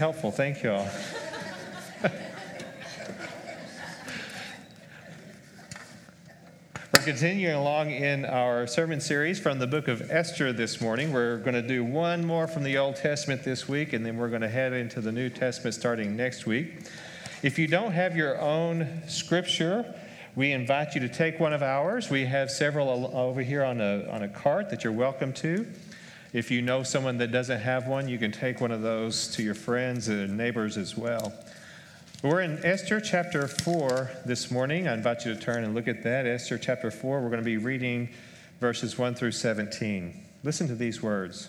helpful. Thank you all. We're continuing along in our sermon series from the book of Esther this morning. We're going to do one more from the Old Testament this week, and then we're going to head into the New Testament starting next week. If you don't have your own scripture, we invite you to take one of ours. We have several over here on a, on a cart that you're welcome to. If you know someone that doesn't have one, you can take one of those to your friends and neighbors as well. We're in Esther chapter 4 this morning. I invite you to turn and look at that. Esther chapter 4, we're going to be reading verses 1 through 17. Listen to these words.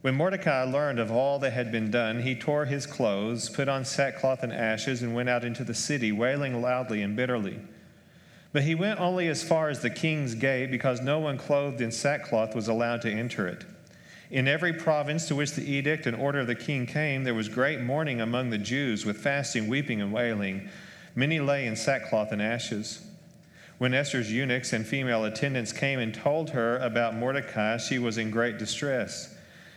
When Mordecai learned of all that had been done, he tore his clothes, put on sackcloth and ashes, and went out into the city, wailing loudly and bitterly. But he went only as far as the king's gate, because no one clothed in sackcloth was allowed to enter it. In every province to which the edict and order of the king came, there was great mourning among the Jews, with fasting, weeping, and wailing. Many lay in sackcloth and ashes. When Esther's eunuchs and female attendants came and told her about Mordecai, she was in great distress.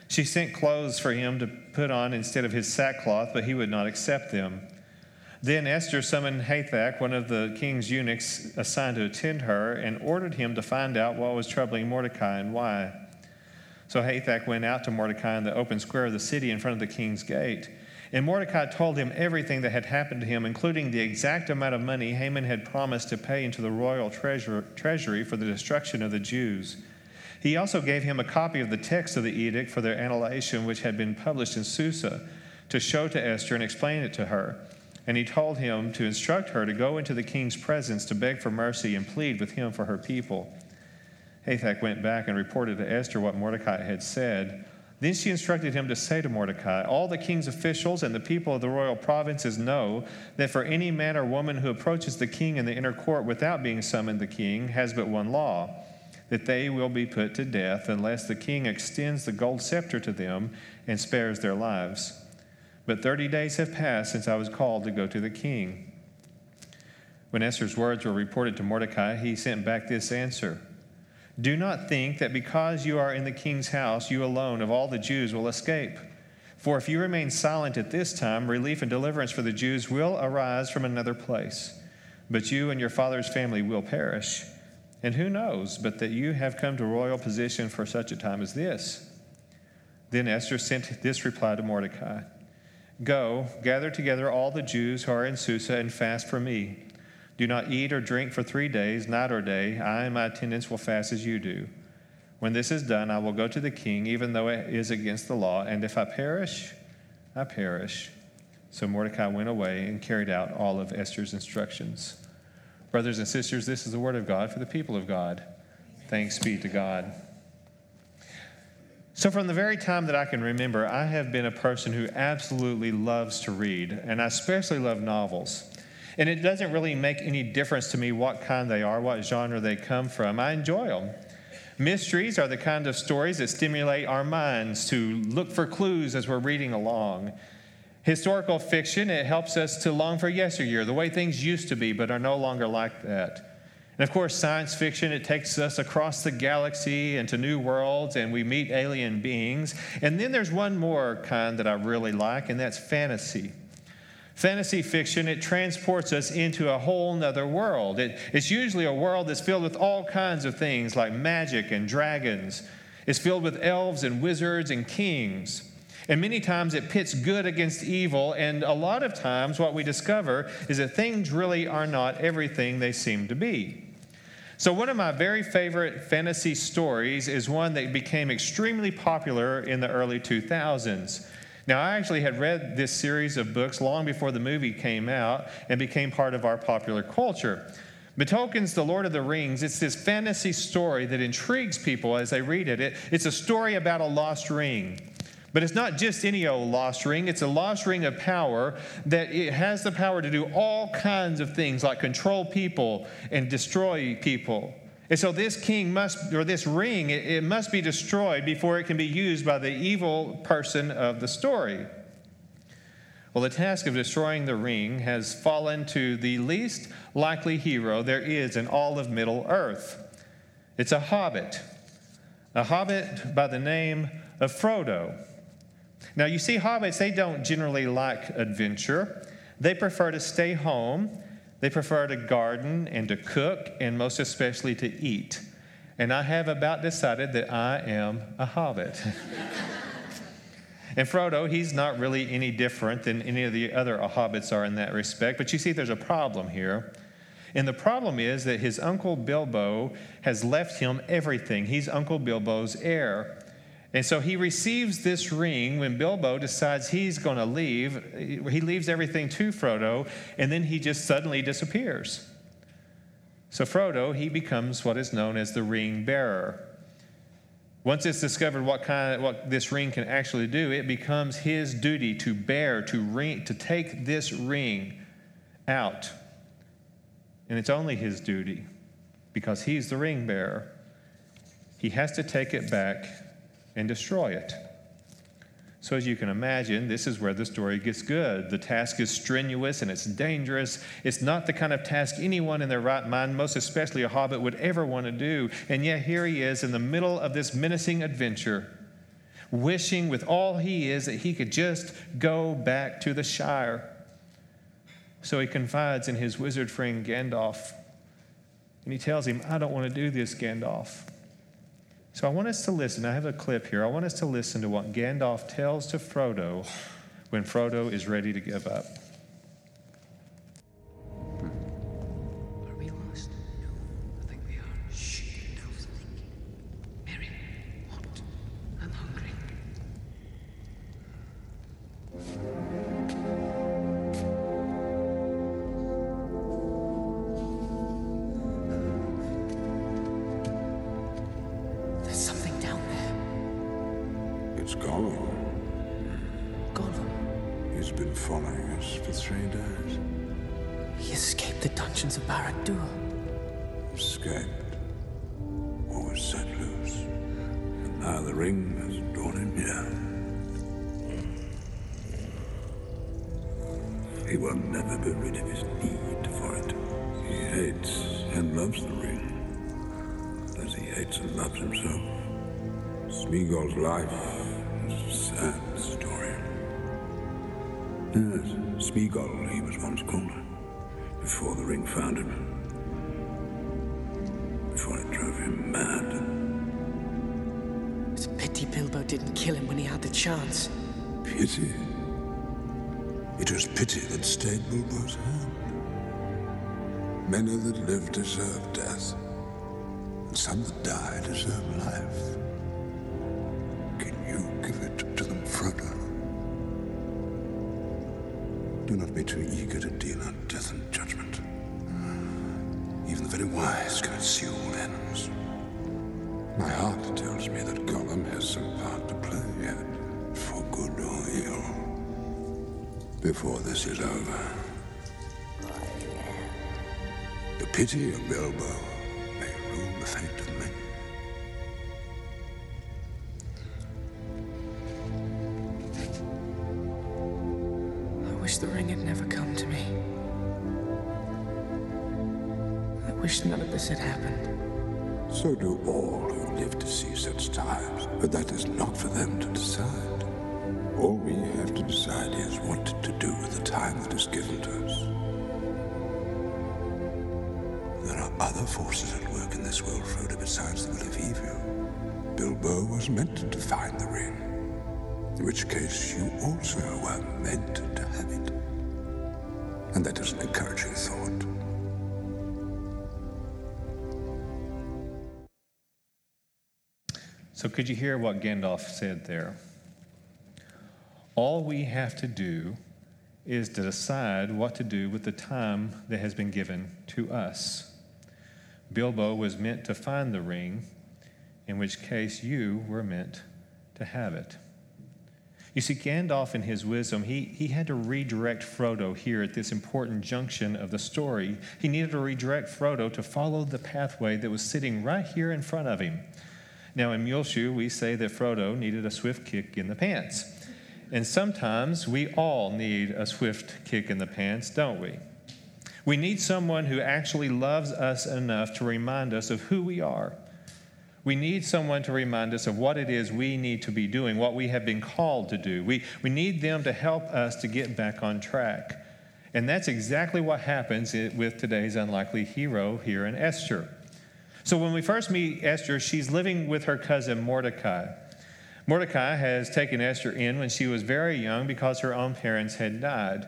She sent clothes for him to put on instead of his sackcloth, but he would not accept them. Then Esther summoned Hathach, one of the king's eunuchs assigned to attend her, and ordered him to find out what was troubling Mordecai and why. So Hathach went out to Mordecai in the open square of the city in front of the king's gate. And Mordecai told him everything that had happened to him, including the exact amount of money Haman had promised to pay into the royal treasury for the destruction of the Jews. He also gave him a copy of the text of the edict for their annihilation, which had been published in Susa, to show to Esther and explain it to her. And he told him to instruct her to go into the king's presence to beg for mercy and plead with him for her people. Hathach went back and reported to Esther what Mordecai had said. Then she instructed him to say to Mordecai, All the king's officials and the people of the royal provinces know that for any man or woman who approaches the king in the inner court without being summoned, the king has but one law that they will be put to death unless the king extends the gold scepter to them and spares their lives. But 30 days have passed since I was called to go to the king. When Esther's words were reported to Mordecai, he sent back this answer Do not think that because you are in the king's house, you alone of all the Jews will escape. For if you remain silent at this time, relief and deliverance for the Jews will arise from another place. But you and your father's family will perish. And who knows but that you have come to royal position for such a time as this? Then Esther sent this reply to Mordecai Go, gather together all the Jews who are in Susa and fast for me. Do not eat or drink for three days, night or day. I and my attendants will fast as you do. When this is done, I will go to the king, even though it is against the law, and if I perish, I perish. So Mordecai went away and carried out all of Esther's instructions. Brothers and sisters, this is the word of God for the people of God. Thanks be to God. So, from the very time that I can remember, I have been a person who absolutely loves to read, and I especially love novels. And it doesn't really make any difference to me what kind they are, what genre they come from. I enjoy them. Mysteries are the kind of stories that stimulate our minds to look for clues as we're reading along. Historical fiction, it helps us to long for yesteryear, the way things used to be, but are no longer like that. And of course, science fiction, it takes us across the galaxy into new worlds and we meet alien beings. And then there's one more kind that I really like, and that's fantasy. Fantasy fiction, it transports us into a whole nother world. It, it's usually a world that's filled with all kinds of things like magic and dragons. It's filled with elves and wizards and kings. And many times it pits good against evil, and a lot of times what we discover is that things really are not everything they seem to be. So, one of my very favorite fantasy stories is one that became extremely popular in the early 2000s. Now, I actually had read this series of books long before the movie came out and became part of our popular culture. Tolkien's The Lord of the Rings, it's this fantasy story that intrigues people as they read it. it it's a story about a lost ring. But it's not just any old lost ring, it's a lost ring of power that it has the power to do all kinds of things like control people and destroy people. And so this king must, or this ring, it, it must be destroyed before it can be used by the evil person of the story. Well, the task of destroying the ring has fallen to the least likely hero there is in all of Middle Earth. It's a hobbit, a hobbit by the name of Frodo. Now, you see, hobbits, they don't generally like adventure. They prefer to stay home, they prefer to garden and to cook, and most especially to eat. And I have about decided that I am a hobbit. and Frodo, he's not really any different than any of the other hobbits are in that respect. But you see, there's a problem here. And the problem is that his uncle Bilbo has left him everything. He's Uncle Bilbo's heir. And so he receives this ring when Bilbo decides he's going to leave. He leaves everything to Frodo, and then he just suddenly disappears. So Frodo, he becomes what is known as the ring bearer. Once it's discovered what kind of, what this ring can actually do, it becomes his duty to bear, to ring, to take this ring out. And it's only his duty because he's the ring bearer. He has to take it back and destroy it. So, as you can imagine, this is where the story gets good. The task is strenuous and it's dangerous. It's not the kind of task anyone in their right mind, most especially a hobbit, would ever want to do. And yet, here he is in the middle of this menacing adventure, wishing with all he is that he could just go back to the Shire. So, he confides in his wizard friend Gandalf. And he tells him, I don't want to do this, Gandalf. So I want us to listen. I have a clip here. I want us to listen to what Gandalf tells to Frodo when Frodo is ready to give up. It's Gollum. Gollum? He's been following us for three days. He escaped the dungeons of Barad-dûr. Escaped? Or was set loose? And now the ring has drawn him here. He will never be rid of his need for it. He hates and loves the ring as he hates and loves himself. Smeagol's life Pity. Bilbo didn't kill him when he had the chance. Pity? It was pity that stayed Bilbo's hand. Many that live deserve death, and some that die deserve life. Not be too eager to deal out death and judgment. Even the very wise can see all ends. My heart tells me that Gollum has some part to play yet for good or ill, before this is over. The pity of Bilbo may rule the fate of men. Had happened. So do all who live to see such times, but that is not for them to decide. All we have to decide is what to do with the time that is given to us. There are other forces at work in this world, Frodo, besides the will of evil. Bilbo was meant to find the ring. In which case, you also were meant to have it. And that is an encouraging So, could you hear what Gandalf said there? All we have to do is to decide what to do with the time that has been given to us. Bilbo was meant to find the ring, in which case you were meant to have it. You see, Gandalf, in his wisdom, he, he had to redirect Frodo here at this important junction of the story. He needed to redirect Frodo to follow the pathway that was sitting right here in front of him. Now, in Muleshoe, we say that Frodo needed a swift kick in the pants. And sometimes we all need a swift kick in the pants, don't we? We need someone who actually loves us enough to remind us of who we are. We need someone to remind us of what it is we need to be doing, what we have been called to do. We, we need them to help us to get back on track. And that's exactly what happens with today's unlikely hero here in Esther. So when we first meet Esther, she's living with her cousin Mordecai. Mordecai has taken Esther in when she was very young because her own parents had died.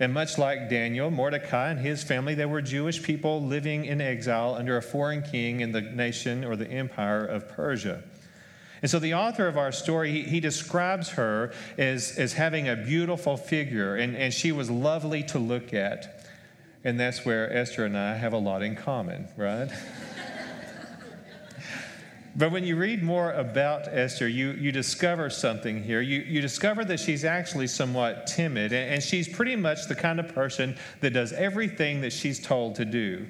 And much like Daniel, Mordecai and his family, they were Jewish people living in exile under a foreign king in the nation or the empire of Persia. And so the author of our story, he, he, describes her as, as having a beautiful figure, and, and she was lovely to look at. And that's where Esther and I have a lot in common, right? But when you read more about Esther, you, you discover something here. You, you discover that she's actually somewhat timid, and, and she's pretty much the kind of person that does everything that she's told to do.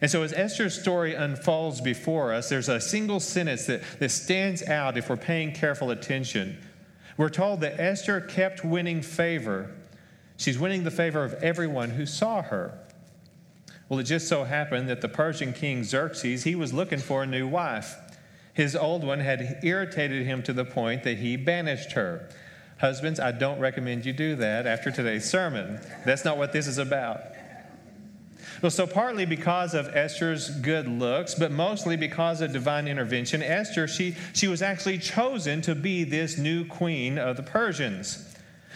And so, as Esther's story unfolds before us, there's a single sentence that, that stands out if we're paying careful attention. We're told that Esther kept winning favor. She's winning the favor of everyone who saw her. Well, it just so happened that the Persian king Xerxes, he was looking for a new wife. His old one had irritated him to the point that he banished her. Husbands, I don't recommend you do that after today's sermon. That's not what this is about. Well, so partly because of Esther's good looks, but mostly because of divine intervention, Esther, she, she was actually chosen to be this new queen of the Persians.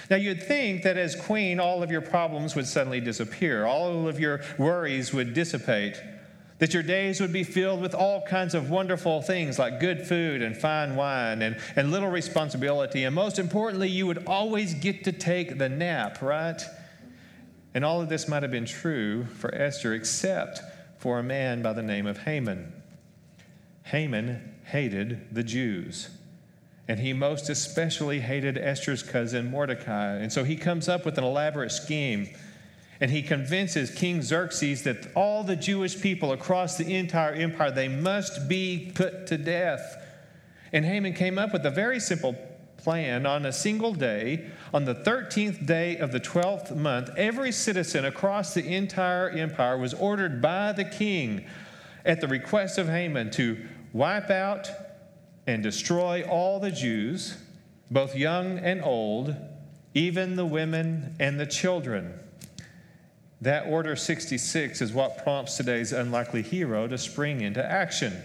Now, you'd think that as queen, all of your problems would suddenly disappear, all of your worries would dissipate that your days would be filled with all kinds of wonderful things like good food and fine wine and, and little responsibility. And most importantly, you would always get to take the nap, right? And all of this might have been true for Esther, except for a man by the name of Haman. Haman hated the Jews. And he most especially hated Esther's cousin Mordecai. And so he comes up with an elaborate scheme and he convinces King Xerxes that all the Jewish people across the entire empire they must be put to death. And Haman came up with a very simple plan on a single day, on the 13th day of the 12th month, every citizen across the entire empire was ordered by the king at the request of Haman to wipe out and destroy all the Jews, both young and old, even the women and the children. That Order 66 is what prompts today's unlikely hero to spring into action.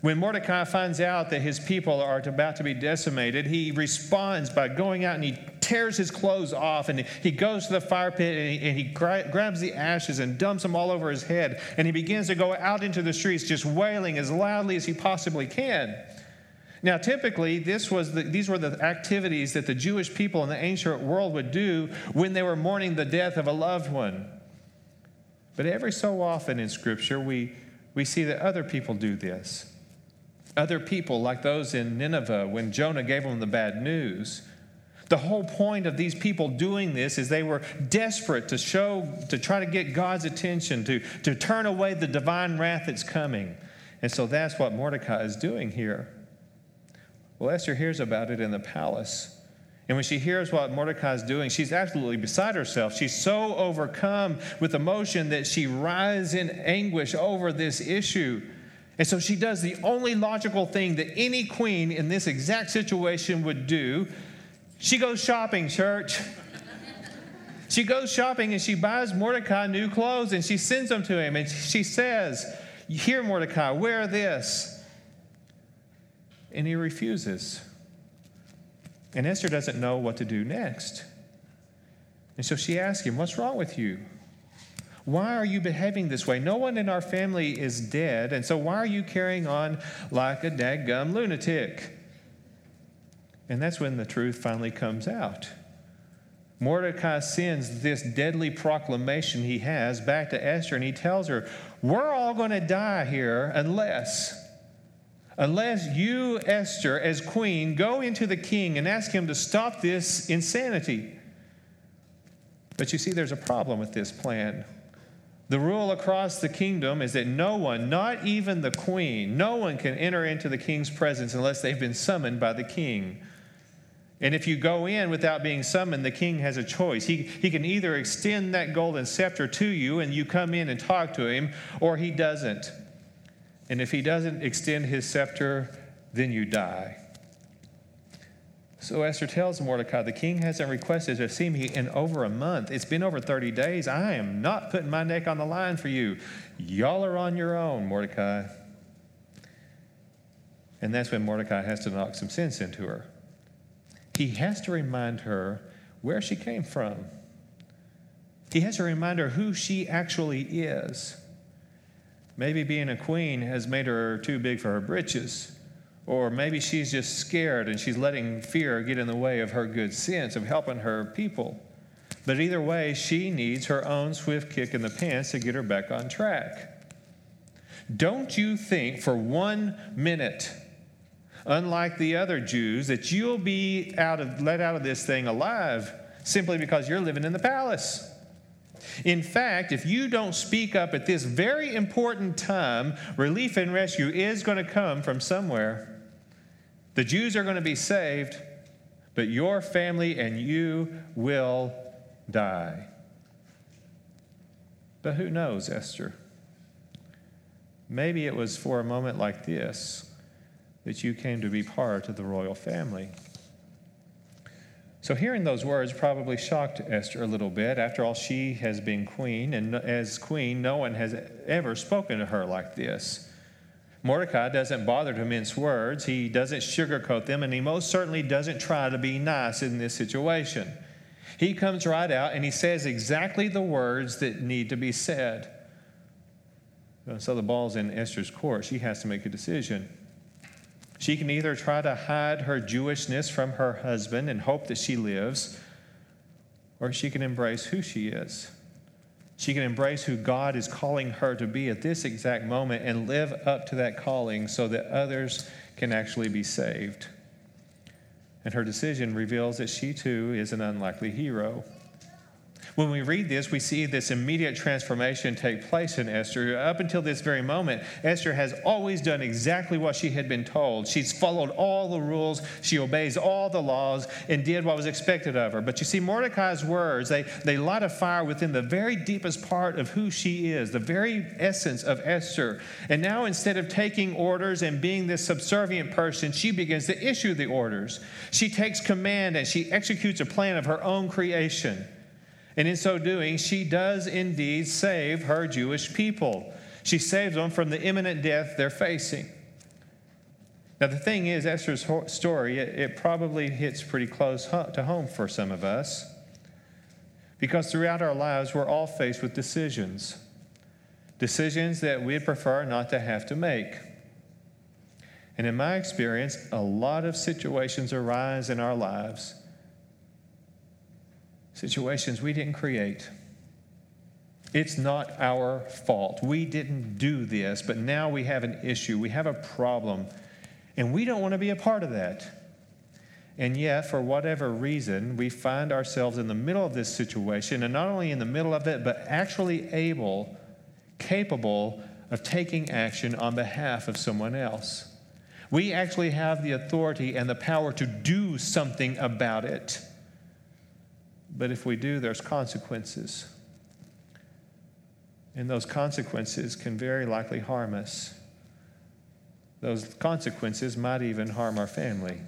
When Mordecai finds out that his people are about to be decimated, he responds by going out and he tears his clothes off and he goes to the fire pit and he, and he gra- grabs the ashes and dumps them all over his head. And he begins to go out into the streets just wailing as loudly as he possibly can. Now, typically, this was the, these were the activities that the Jewish people in the ancient world would do when they were mourning the death of a loved one. But every so often in Scripture, we, we see that other people do this. Other people, like those in Nineveh when Jonah gave them the bad news. The whole point of these people doing this is they were desperate to show, to try to get God's attention, to, to turn away the divine wrath that's coming. And so that's what Mordecai is doing here. Well, Esther hears about it in the palace. And when she hears what Mordecai is doing, she's absolutely beside herself. She's so overcome with emotion that she writhes in anguish over this issue. And so she does the only logical thing that any queen in this exact situation would do. She goes shopping, church. she goes shopping and she buys Mordecai new clothes and she sends them to him. And she says, Here, Mordecai, wear this and he refuses. And Esther doesn't know what to do next. And so she asks him, What's wrong with you? Why are you behaving this way? No one in our family is dead, and so why are you carrying on like a daggum lunatic? And that's when the truth finally comes out. Mordecai sends this deadly proclamation he has back to Esther, and he tells her, We're all going to die here unless unless you, Esther, as queen, go into the king and ask him to stop this insanity. But you see, there's a problem with this plan. The rule across the kingdom is that no one, not even the queen, no one can enter into the king's presence unless they've been summoned by the king. And if you go in without being summoned, the king has a choice. He, he can either extend that golden scepter to you and you come in and talk to him, or he doesn't. And if he doesn't extend his scepter, then you die. So Esther tells Mordecai, the king hasn't requested to see me in over a month. It's been over 30 days. I am not putting my neck on the line for you. Y'all are on your own, Mordecai. And that's when Mordecai has to knock some sense into her. He has to remind her where she came from. He has to remind her who she actually is. Maybe being a queen has made her too big for her britches. Or maybe she's just scared and she's letting fear get in the way of her good sense of helping her people. But either way, she needs her own swift kick in the pants to get her back on track. Don't you think for one minute, unlike the other Jews, that you'll be out of, let out of this thing alive simply because you're living in the palace? In fact, if you don't speak up at this very important time, relief and rescue is going to come from somewhere. The Jews are going to be saved, but your family and you will die. But who knows, Esther? Maybe it was for a moment like this that you came to be part of the royal family. So, hearing those words probably shocked Esther a little bit. After all, she has been queen, and as queen, no one has ever spoken to her like this. Mordecai doesn't bother to mince words, he doesn't sugarcoat them, and he most certainly doesn't try to be nice in this situation. He comes right out and he says exactly the words that need to be said. So the ball's in Esther's court. She has to make a decision. She can either try to hide her Jewishness from her husband and hope that she lives, or she can embrace who she is. She can embrace who God is calling her to be at this exact moment and live up to that calling so that others can actually be saved. And her decision reveals that she too is an unlikely hero. When we read this, we see this immediate transformation take place in Esther. Up until this very moment, Esther has always done exactly what she had been told. She's followed all the rules, she obeys all the laws, and did what was expected of her. But you see, Mordecai's words, they, they light a fire within the very deepest part of who she is, the very essence of Esther. And now, instead of taking orders and being this subservient person, she begins to issue the orders. She takes command and she executes a plan of her own creation. And in so doing, she does indeed save her Jewish people. She saves them from the imminent death they're facing. Now, the thing is, Esther's story, it, it probably hits pretty close to home for some of us. Because throughout our lives, we're all faced with decisions. Decisions that we'd prefer not to have to make. And in my experience, a lot of situations arise in our lives situations we didn't create. It's not our fault. We didn't do this, but now we have an issue. We have a problem, and we don't want to be a part of that. And yet, for whatever reason, we find ourselves in the middle of this situation, and not only in the middle of it, but actually able, capable of taking action on behalf of someone else. We actually have the authority and the power to do something about it. But if we do, there's consequences. And those consequences can very likely harm us. Those consequences might even harm our family.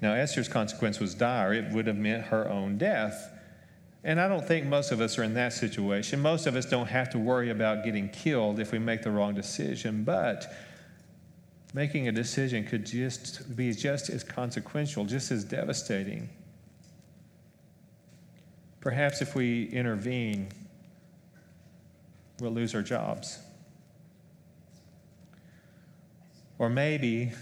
Now, Esther's consequence was dire. It would have meant her own death. And I don't think most of us are in that situation. Most of us don't have to worry about getting killed if we make the wrong decision. But making a decision could just be just as consequential, just as devastating. Perhaps if we intervene, we'll lose our jobs. Or maybe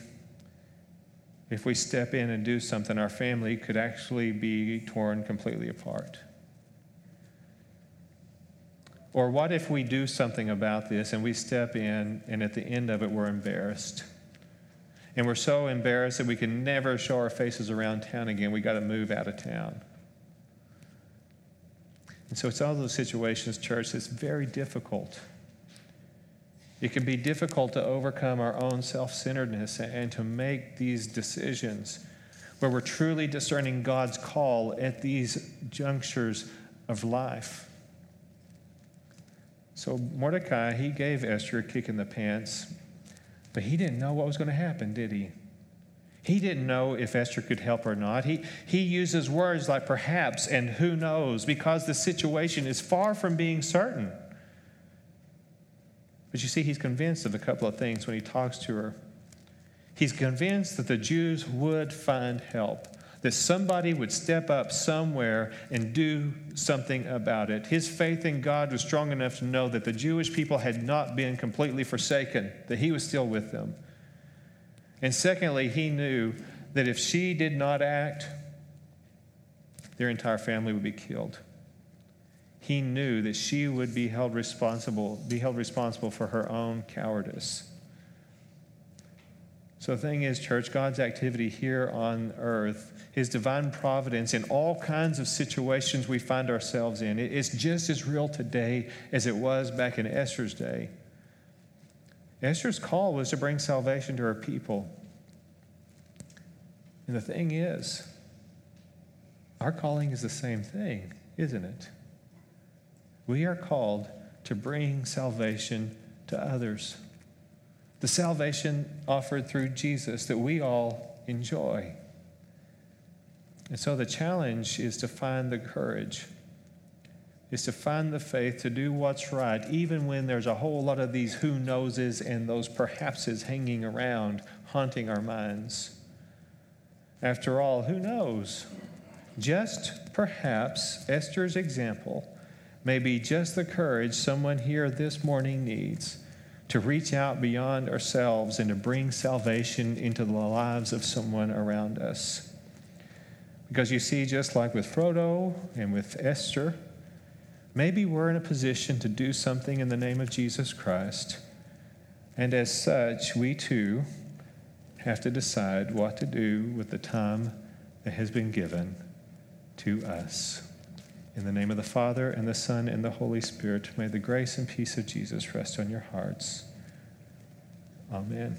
if we step in and do something, our family could actually be torn completely apart. Or what if we do something about this and we step in and at the end of it we're embarrassed? And we're so embarrassed that we can never show our faces around town again. We got to move out of town. And so it's all those situations, church, that's very difficult. It can be difficult to overcome our own self centeredness and to make these decisions where we're truly discerning God's call at these junctures of life. So Mordecai, he gave Esther a kick in the pants, but he didn't know what was going to happen, did he? He didn't know if Esther could help or not. He, he uses words like perhaps and who knows because the situation is far from being certain. But you see, he's convinced of a couple of things when he talks to her. He's convinced that the Jews would find help, that somebody would step up somewhere and do something about it. His faith in God was strong enough to know that the Jewish people had not been completely forsaken, that he was still with them. And secondly, he knew that if she did not act, their entire family would be killed. He knew that she would be held responsible, be held responsible for her own cowardice. So the thing is, church, God's activity here on earth, his divine providence in all kinds of situations we find ourselves in, it's just as real today as it was back in Esther's day. Esther's call was to bring salvation to her people. And the thing is, our calling is the same thing, isn't it? We are called to bring salvation to others. The salvation offered through Jesus that we all enjoy. And so the challenge is to find the courage is to find the faith to do what's right, even when there's a whole lot of these who knowses and those perhapses hanging around, haunting our minds. After all, who knows? Just perhaps Esther's example may be just the courage someone here this morning needs to reach out beyond ourselves and to bring salvation into the lives of someone around us. Because you see, just like with Frodo and with Esther, Maybe we're in a position to do something in the name of Jesus Christ. And as such, we too have to decide what to do with the time that has been given to us. In the name of the Father, and the Son, and the Holy Spirit, may the grace and peace of Jesus rest on your hearts. Amen.